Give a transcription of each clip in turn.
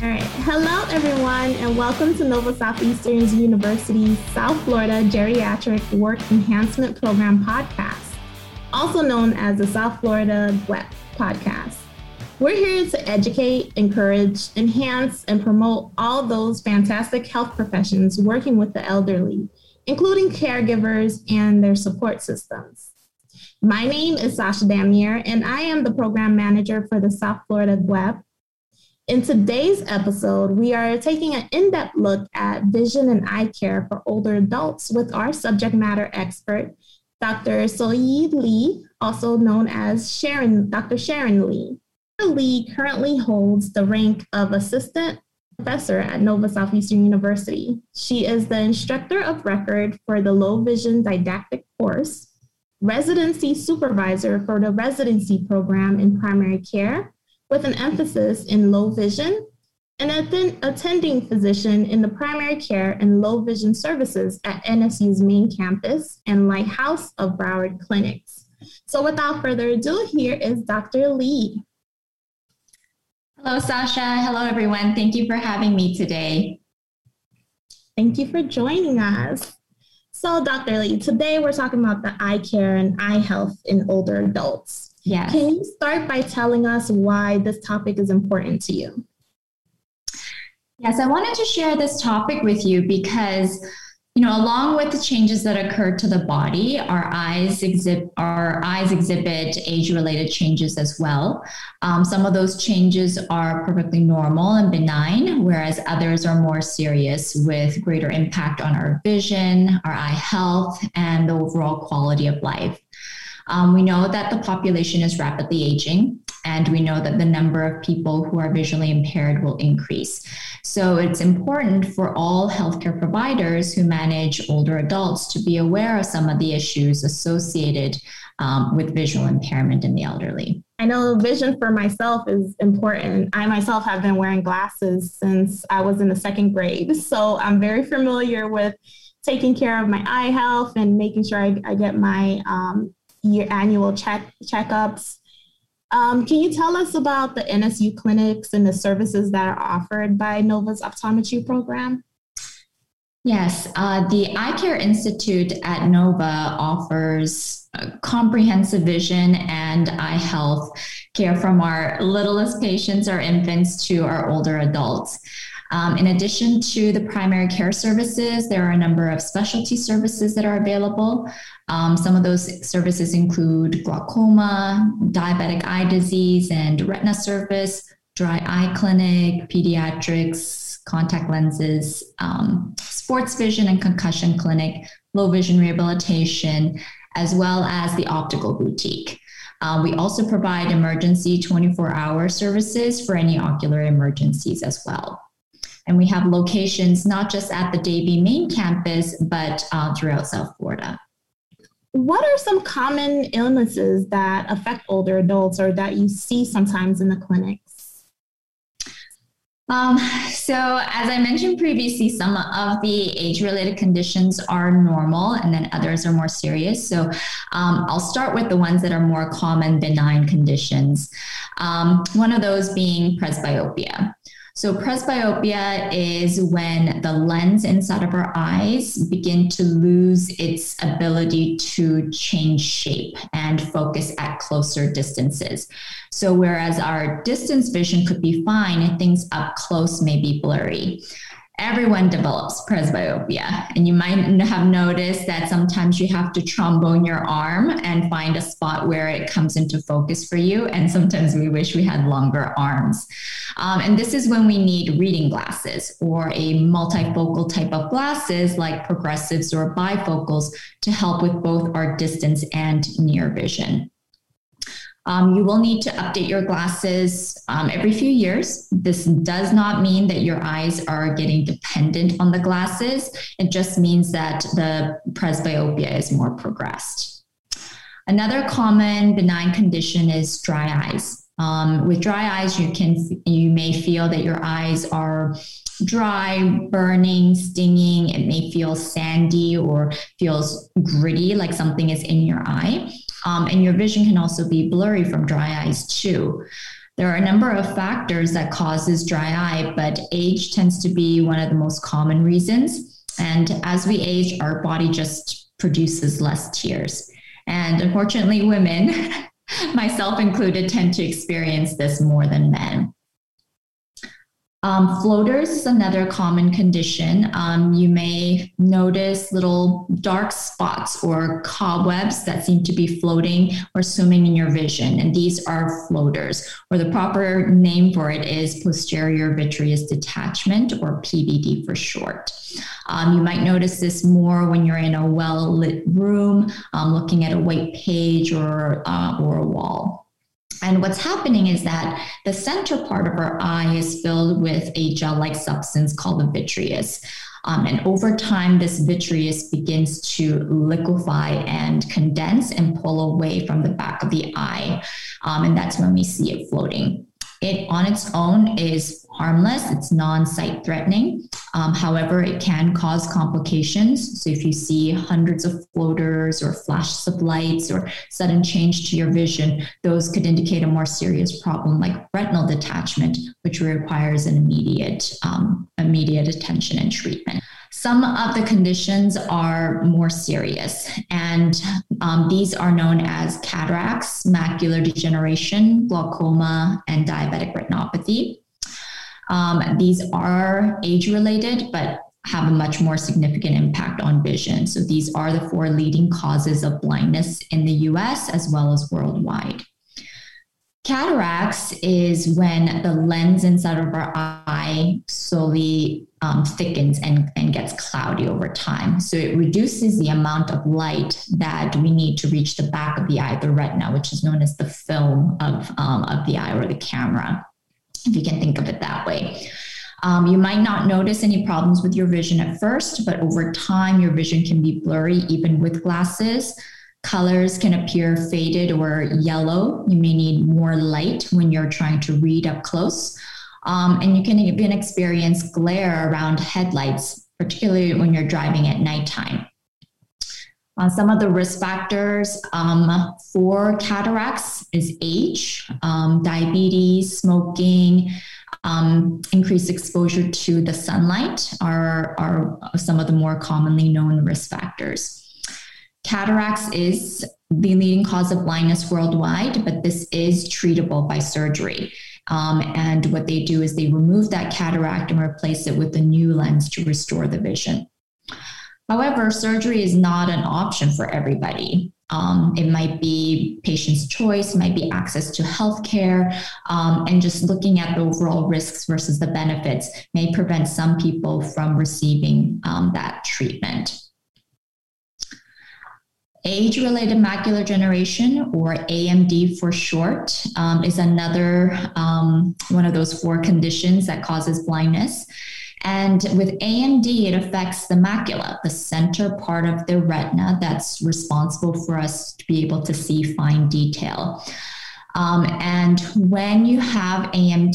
All right. Hello, everyone, and welcome to Nova Southeastern University South Florida Geriatric Work Enhancement Program podcast, also known as the South Florida GWEP podcast. We're here to educate, encourage, enhance, and promote all those fantastic health professions working with the elderly, including caregivers and their support systems. My name is Sasha Damier, and I am the program manager for the South Florida GWEP in today's episode, we are taking an in depth look at vision and eye care for older adults with our subject matter expert, Dr. Soyi Lee, also known as Sharon, Dr. Sharon Lee. Lee currently holds the rank of assistant professor at Nova Southeastern University. She is the instructor of record for the low vision didactic course, residency supervisor for the residency program in primary care, with an emphasis in low vision, and an attending physician in the primary care and low vision services at NSU's main campus and Lighthouse of Broward Clinics. So without further ado, here is Dr. Lee. Hello, Sasha. Hello, everyone. Thank you for having me today. Thank you for joining us. So, Dr. Lee, today we're talking about the eye care and eye health in older adults. Yes. Can you start by telling us why this topic is important to you? Yes, I wanted to share this topic with you because you know, along with the changes that occur to the body, our eyes exhibit our eyes exhibit age-related changes as well. Um, some of those changes are perfectly normal and benign, whereas others are more serious with greater impact on our vision, our eye health, and the overall quality of life. Um, we know that the population is rapidly aging, and we know that the number of people who are visually impaired will increase. So it's important for all healthcare providers who manage older adults to be aware of some of the issues associated um, with visual impairment in the elderly. I know vision for myself is important. I myself have been wearing glasses since I was in the second grade. So I'm very familiar with taking care of my eye health and making sure I, I get my um, year annual check checkups. Um, can you tell us about the NSU clinics and the services that are offered by Nova's optometry program? Yes, uh, the Eye Care Institute at Nova offers comprehensive vision and eye health care from our littlest patients, our infants, to our older adults. Um, in addition to the primary care services, there are a number of specialty services that are available. Um, some of those services include glaucoma, diabetic eye disease, and retina service, dry eye clinic, pediatrics, contact lenses, um, sports vision and concussion clinic, low vision rehabilitation, as well as the optical boutique. Uh, we also provide emergency 24 hour services for any ocular emergencies as well. And we have locations not just at the Davie main campus, but uh, throughout South Florida. What are some common illnesses that affect older adults or that you see sometimes in the clinics? Um, so, as I mentioned previously, some of the age related conditions are normal and then others are more serious. So, um, I'll start with the ones that are more common, benign conditions. Um, one of those being presbyopia. So, presbyopia is when the lens inside of our eyes begin to lose its ability to change shape and focus at closer distances. So, whereas our distance vision could be fine, things up close may be blurry everyone develops presbyopia. And you might have noticed that sometimes you have to trombone your arm and find a spot where it comes into focus for you. And sometimes we wish we had longer arms. Um, and this is when we need reading glasses or a multifocal type of glasses like progressives or bifocals to help with both our distance and near vision. Um, you will need to update your glasses um, every few years. This does not mean that your eyes are getting dependent on the glasses. It just means that the presbyopia is more progressed. Another common benign condition is dry eyes. Um, with dry eyes, you can you may feel that your eyes are dry, burning, stinging. It may feel sandy or feels gritty, like something is in your eye. Um, and your vision can also be blurry from dry eyes too. There are a number of factors that causes dry eye, but age tends to be one of the most common reasons. And as we age, our body just produces less tears. And unfortunately, women, myself included, tend to experience this more than men. Um, floaters is another common condition. Um, you may notice little dark spots or cobwebs that seem to be floating or swimming in your vision, and these are floaters, or the proper name for it is posterior vitreous detachment, or PVD for short. Um, you might notice this more when you're in a well lit room, um, looking at a white page or, uh, or a wall. And what's happening is that the center part of our eye is filled with a gel like substance called the vitreous. Um, and over time, this vitreous begins to liquefy and condense and pull away from the back of the eye. Um, and that's when we see it floating. It on its own is harmless, it's non sight threatening. Um, however, it can cause complications. So, if you see hundreds of floaters or flashes of lights or sudden change to your vision, those could indicate a more serious problem like retinal detachment, which requires an immediate, um, immediate attention and treatment. Some of the conditions are more serious, and um, these are known as cataracts, macular degeneration, glaucoma, and diabetic retinopathy. Um, these are age related, but have a much more significant impact on vision. So, these are the four leading causes of blindness in the US as well as worldwide. Cataracts is when the lens inside of our eye slowly um, thickens and, and gets cloudy over time. So it reduces the amount of light that we need to reach the back of the eye, the retina, which is known as the film of, um, of the eye or the camera, if you can think of it that way. Um, you might not notice any problems with your vision at first, but over time, your vision can be blurry even with glasses. Colors can appear faded or yellow. You may need more light when you're trying to read up close. Um, and you can even experience glare around headlights, particularly when you're driving at nighttime. Uh, some of the risk factors um, for cataracts is age, um, diabetes, smoking, um, increased exposure to the sunlight are, are some of the more commonly known risk factors. Cataracts is the leading cause of blindness worldwide, but this is treatable by surgery. Um, and what they do is they remove that cataract and replace it with a new lens to restore the vision. However, surgery is not an option for everybody. Um, it might be patient's choice, might be access to healthcare, um, and just looking at the overall risks versus the benefits may prevent some people from receiving um, that treatment. Age related macular degeneration, or AMD for short, um, is another um, one of those four conditions that causes blindness. And with AMD, it affects the macula, the center part of the retina that's responsible for us to be able to see fine detail. Um, and when you have AMD,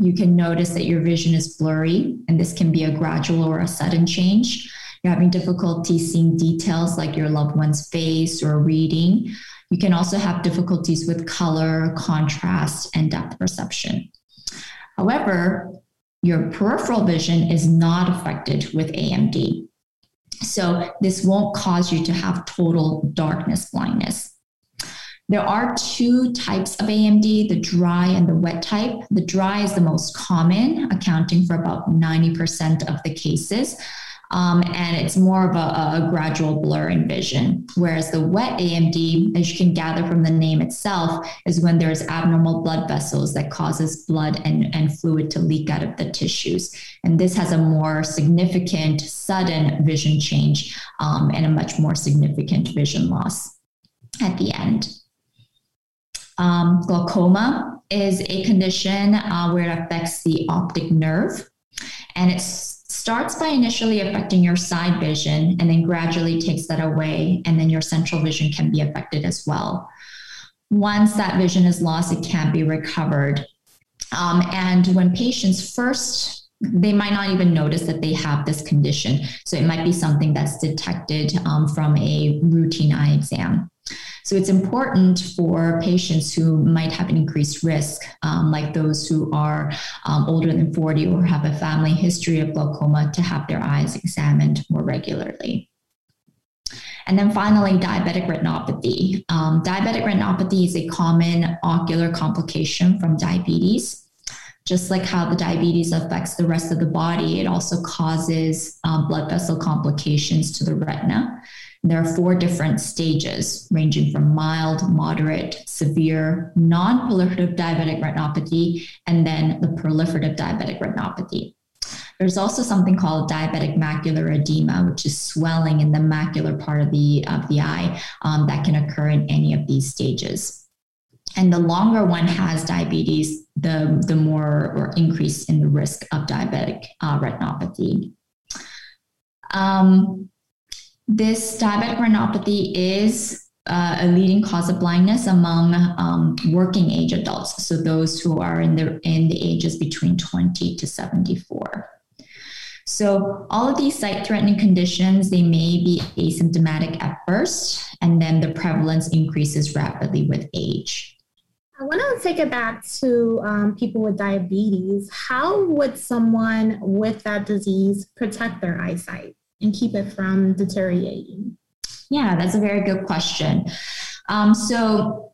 you can notice that your vision is blurry, and this can be a gradual or a sudden change you're having difficulty seeing details like your loved one's face or reading. You can also have difficulties with color, contrast, and depth perception. However, your peripheral vision is not affected with AMD. So, this won't cause you to have total darkness blindness. There are two types of AMD the dry and the wet type. The dry is the most common, accounting for about 90% of the cases. Um, and it's more of a, a, gradual blur in vision. Whereas the wet AMD, as you can gather from the name itself, is when there's abnormal blood vessels that causes blood and, and fluid to leak out of the tissues. And this has a more significant, sudden vision change um, and a much more significant vision loss at the end. Um, glaucoma is a condition uh, where it affects the optic nerve and it's starts by initially affecting your side vision and then gradually takes that away. And then your central vision can be affected as well. Once that vision is lost, it can't be recovered. Um, and when patients first they might not even notice that they have this condition. So it might be something that's detected um, from a routine eye exam. So it's important for patients who might have an increased risk, um, like those who are um, older than 40 or have a family history of glaucoma, to have their eyes examined more regularly. And then finally, diabetic retinopathy. Um, diabetic retinopathy is a common ocular complication from diabetes. Just like how the diabetes affects the rest of the body, it also causes um, blood vessel complications to the retina. There are four different stages, ranging from mild, moderate, severe, non proliferative diabetic retinopathy, and then the proliferative diabetic retinopathy. There's also something called diabetic macular edema, which is swelling in the macular part of the, of the eye um, that can occur in any of these stages. And the longer one has diabetes, the, the more or increase in the risk of diabetic uh, retinopathy. Um, this diabetic retinopathy is uh, a leading cause of blindness among um, working age adults, so those who are in the in the ages between 20 to 74. So all of these sight-threatening conditions, they may be asymptomatic at first, and then the prevalence increases rapidly with age. I want to take it back to um, people with diabetes. How would someone with that disease protect their eyesight and keep it from deteriorating? Yeah, that's a very good question. Um, so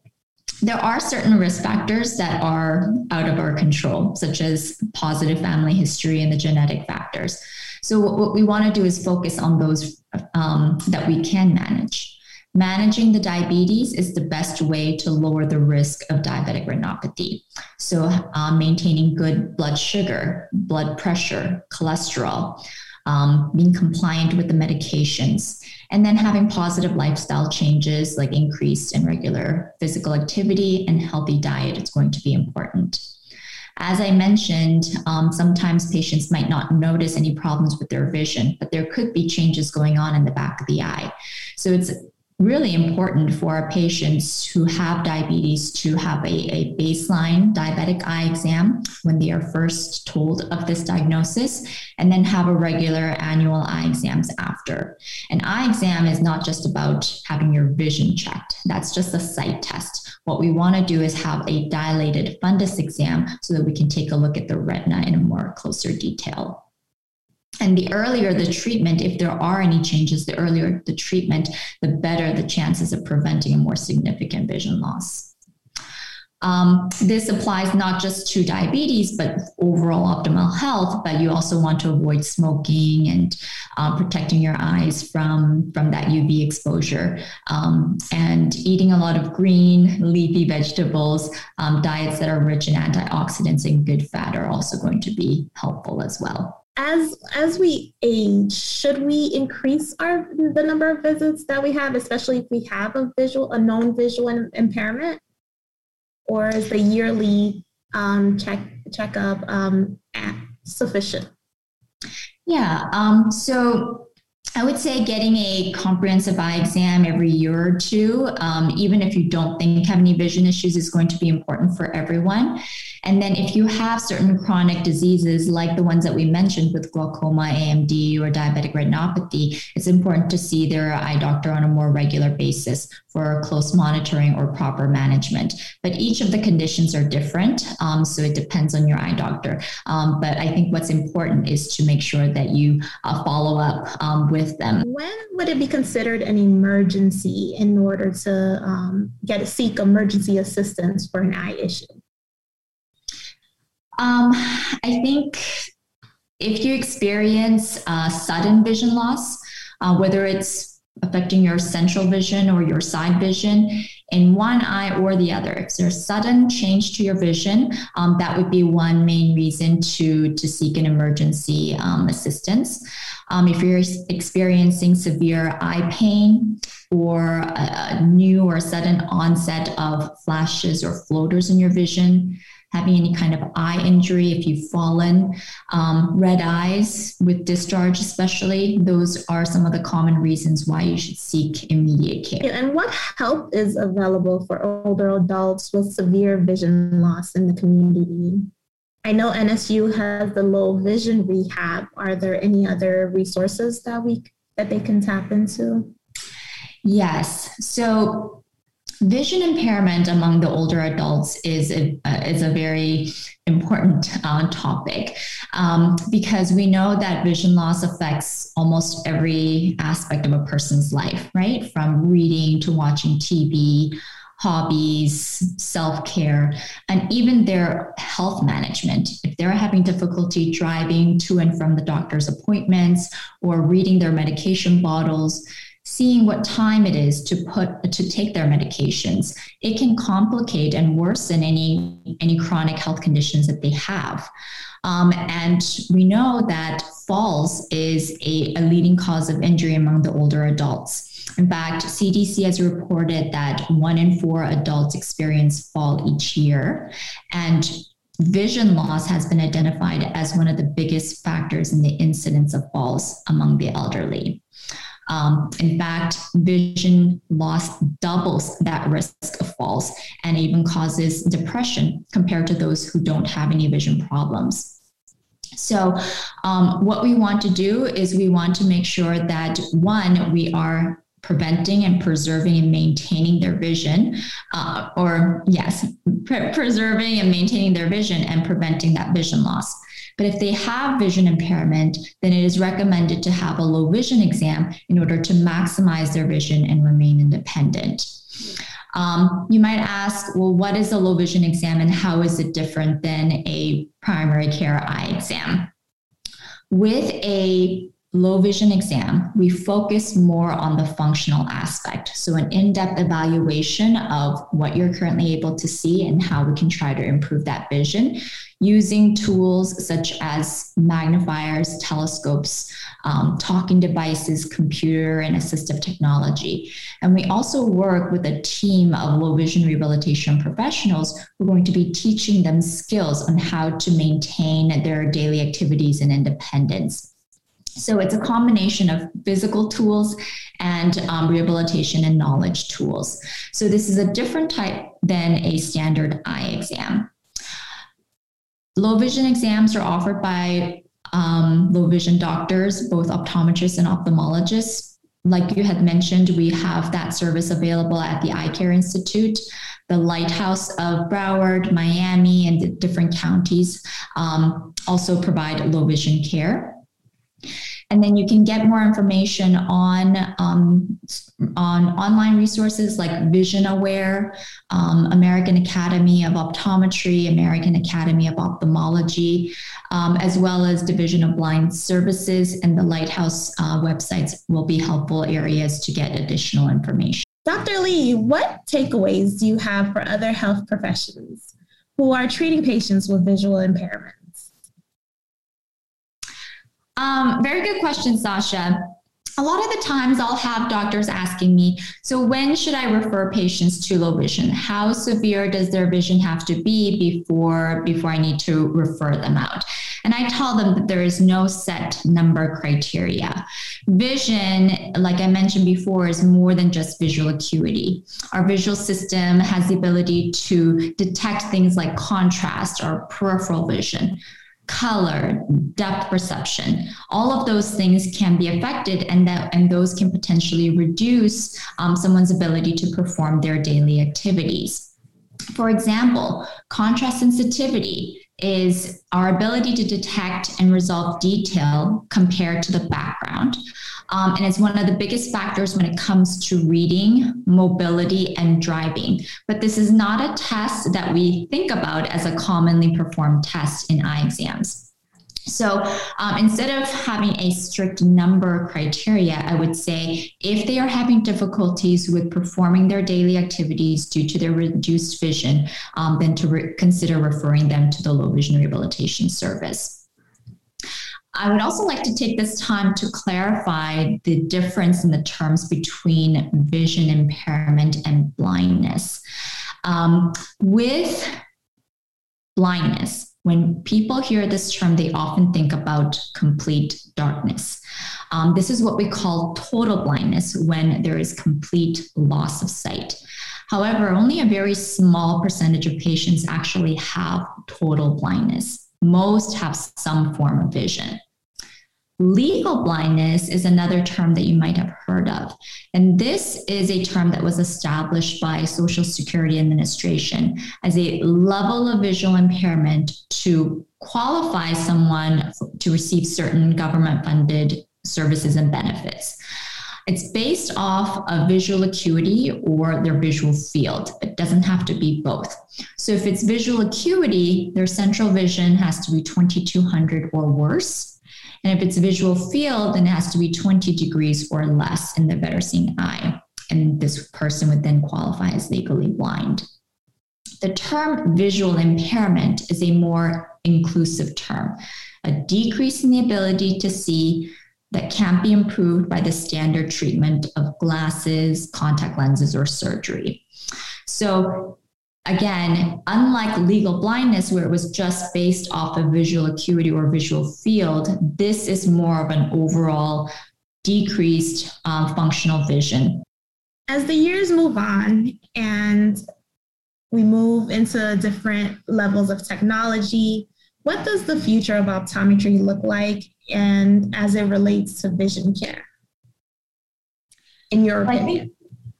there are certain risk factors that are out of our control, such as positive family history and the genetic factors. So, what we want to do is focus on those um, that we can manage. Managing the diabetes is the best way to lower the risk of diabetic retinopathy. So, uh, maintaining good blood sugar, blood pressure, cholesterol, um, being compliant with the medications, and then having positive lifestyle changes like increased and regular physical activity and healthy diet is going to be important. As I mentioned, um, sometimes patients might not notice any problems with their vision, but there could be changes going on in the back of the eye. So it's really important for our patients who have diabetes to have a, a, baseline diabetic eye exam when they are first told of this diagnosis, and then have a regular annual eye exams after. An eye exam is not just about having your vision checked, that's just a sight test. What we want to do is have a dilated fundus exam so that we can take a look at the retina in a more closer detail. And the earlier the treatment, if there are any changes, the earlier the treatment, the better the chances of preventing a more significant vision loss. Um, this applies not just to diabetes, but overall optimal health. But you also want to avoid smoking and uh, protecting your eyes from from that UV exposure, um, and eating a lot of green leafy vegetables. Um, diets that are rich in antioxidants and good fat are also going to be helpful as well as as we age should we increase our the number of visits that we have especially if we have a visual a known visual impairment? Or is the yearly um, check checkup um, sufficient? Yeah um, so I would say getting a comprehensive eye exam every year or two, um, even if you don't think you have any vision issues, is going to be important for everyone. And then if you have certain chronic diseases like the ones that we mentioned with glaucoma, AMD, or diabetic retinopathy, it's important to see their eye doctor on a more regular basis for close monitoring or proper management. But each of the conditions are different, um, so it depends on your eye doctor. Um, but I think what's important is to make sure that you uh, follow up um, with them. When would it be considered an emergency in order to um, get seek emergency assistance for an eye issue? Um, I think if you experience uh, sudden vision loss, uh, whether it's affecting your central vision or your side vision in one eye or the other. If there's sudden change to your vision, um, that would be one main reason to, to seek an emergency um, assistance. Um, if you're experiencing severe eye pain or a, a new or sudden onset of flashes or floaters in your vision, having any kind of eye injury, if you've fallen, um, red eyes with discharge, especially, those are some of the common reasons why you should seek immediate care. And what help is available for older adults with severe vision loss in the community? I know NSU has the low vision rehab. Are there any other resources that we that they can tap into? Yes. So vision impairment among the older adults is a, uh, is a very important uh, topic um, because we know that vision loss affects almost every aspect of a person's life, right? From reading to watching TV, hobbies, self care, and even their health management. If they're having difficulty driving to and from the doctor's appointments or reading their medication bottles, seeing what time it is to put to take their medications it can complicate and worsen any any chronic health conditions that they have um, and we know that falls is a, a leading cause of injury among the older adults in fact, CDC has reported that one in four adults experience fall each year. And vision loss has been identified as one of the biggest factors in the incidence of falls among the elderly. Um, in fact, vision loss doubles that risk of falls and even causes depression compared to those who don't have any vision problems. So, um, what we want to do is we want to make sure that one, we are preventing and preserving and maintaining their vision, uh, or yes, pre- preserving and maintaining their vision and preventing that vision loss. But if they have vision impairment, then it is recommended to have a low vision exam in order to maximize their vision and remain independent. Um, you might ask, well, what is a low vision exam and how is it different than a primary care eye exam? With a low vision exam, we focus more on the functional aspect. So, an in depth evaluation of what you're currently able to see and how we can try to improve that vision using tools such as magnifiers, telescopes, um, talking devices, computer, and assistive technology. And we also work with a team of low vision rehabilitation professionals who are going to be teaching them skills on how to maintain their daily activities and independence. So it's a combination of physical tools and um, rehabilitation and knowledge tools. So this is a different type than a standard eye exam. Low vision exams are offered by um, low vision doctors, both optometrists and ophthalmologists. Like you had mentioned, we have that service available at the Eye Care Institute. The Lighthouse of Broward, Miami, and different counties um, also provide low vision care. And then you can get more information on, um, on online resources like Vision Aware, um, American Academy of Optometry, American Academy of Ophthalmology, um, as well as Division of Blind Services and the Lighthouse uh, websites will be helpful areas to get additional information. Dr. Lee, what takeaways do you have for other health professions who are treating patients with visual impairment? Um, very good question, Sasha. A lot of the times I'll have doctors asking me, so when should I refer patients to low vision? How severe does their vision have to be before before I need to refer them out? And I tell them that there is no set number criteria. Vision, like I mentioned before, is more than just visual acuity. Our visual system has the ability to detect things like contrast or peripheral vision color, depth perception, all of those things can be affected, and that and those can potentially reduce um, someone's ability to perform their daily activities. For example, contrast sensitivity is our ability to detect and resolve detail compared to the background. Um, and it's one of the biggest factors when it comes to reading, mobility, and driving. But this is not a test that we think about as a commonly performed test in eye exams. So um, instead of having a strict number criteria, I would say if they are having difficulties with performing their daily activities due to their reduced vision, um, then to re- consider referring them to the low vision rehabilitation service. I would also like to take this time to clarify the difference in the terms between vision impairment and blindness. Um, with blindness, when people hear this term, they often think about complete darkness. Um, this is what we call total blindness when there is complete loss of sight. However, only a very small percentage of patients actually have total blindness most have some form of vision. Legal blindness is another term that you might have heard of. And this is a term that was established by Social Security Administration as a level of visual impairment to qualify someone to receive certain government funded services and benefits. It's based off of visual acuity or their visual field. It doesn't have to be both. So if it's visual acuity, their central vision has to be 2200 or worse. And if it's a visual field, then it has to be 20 degrees or less in the better seeing eye. And this person would then qualify as legally blind. The term visual impairment is a more inclusive term, a decrease in the ability to see that can't be improved by the standard treatment of glasses, contact lenses, or surgery. So, again, unlike legal blindness, where it was just based off of visual acuity or visual field, this is more of an overall decreased um, functional vision. As the years move on and we move into different levels of technology, what does the future of optometry look like and as it relates to vision care? In your opinion?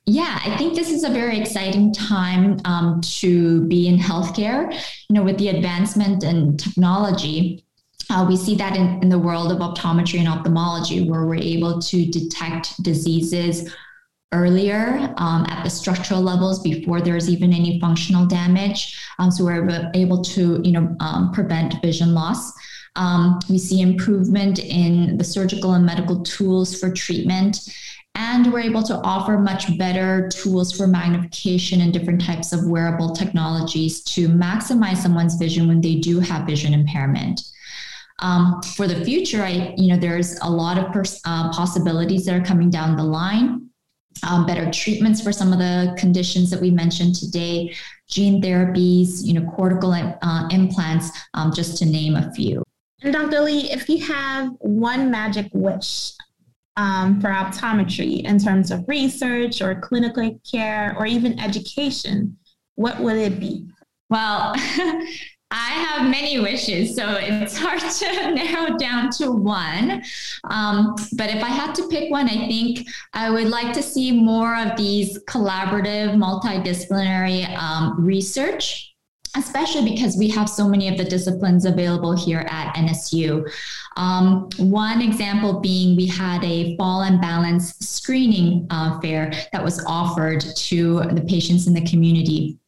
Yeah, I think this is a very exciting time um, to be in healthcare. You know, with the advancement in technology, uh, we see that in, in the world of optometry and ophthalmology, where we're able to detect diseases earlier um, at the structural levels before there's even any functional damage. Um, so we're able to, you know, um, prevent vision loss. Um, we see improvement in the surgical and medical tools for treatment. And we're able to offer much better tools for magnification and different types of wearable technologies to maximize someone's vision when they do have vision impairment. Um, for the future, I, you know, there's a lot of pers- uh, possibilities that are coming down the line um, better treatments for some of the conditions that we mentioned today, gene therapies, you know, cortical uh, implants, um, just to name a few. And Dr. Lee, if you have one magic wish um, for optometry in terms of research or clinical care or even education, what would it be? Well, I have many wishes, so it's hard to narrow down to one. Um, but if I had to pick one, I think I would like to see more of these collaborative, multidisciplinary um, research especially because we have so many of the disciplines available here at NSU. Um, one example being we had a fall and balance screening uh, fair that was offered to the patients in the community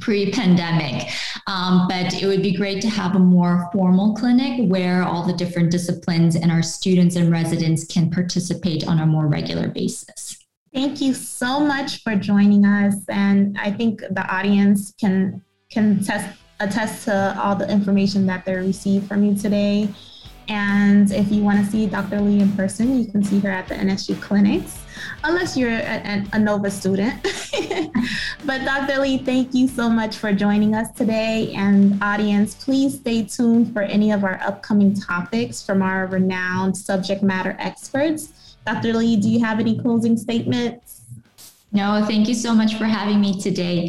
pre-pandemic um, but it would be great to have a more formal clinic where all the different disciplines and our students and residents can participate on a more regular basis thank you so much for joining us and i think the audience can can test attest to all the information that they received from you today and if you want to see Dr. Lee in person, you can see her at the NSU clinics, unless you're a, a Nova student. but Dr. Lee, thank you so much for joining us today. And audience, please stay tuned for any of our upcoming topics from our renowned subject matter experts. Dr. Lee, do you have any closing statements? No, thank you so much for having me today.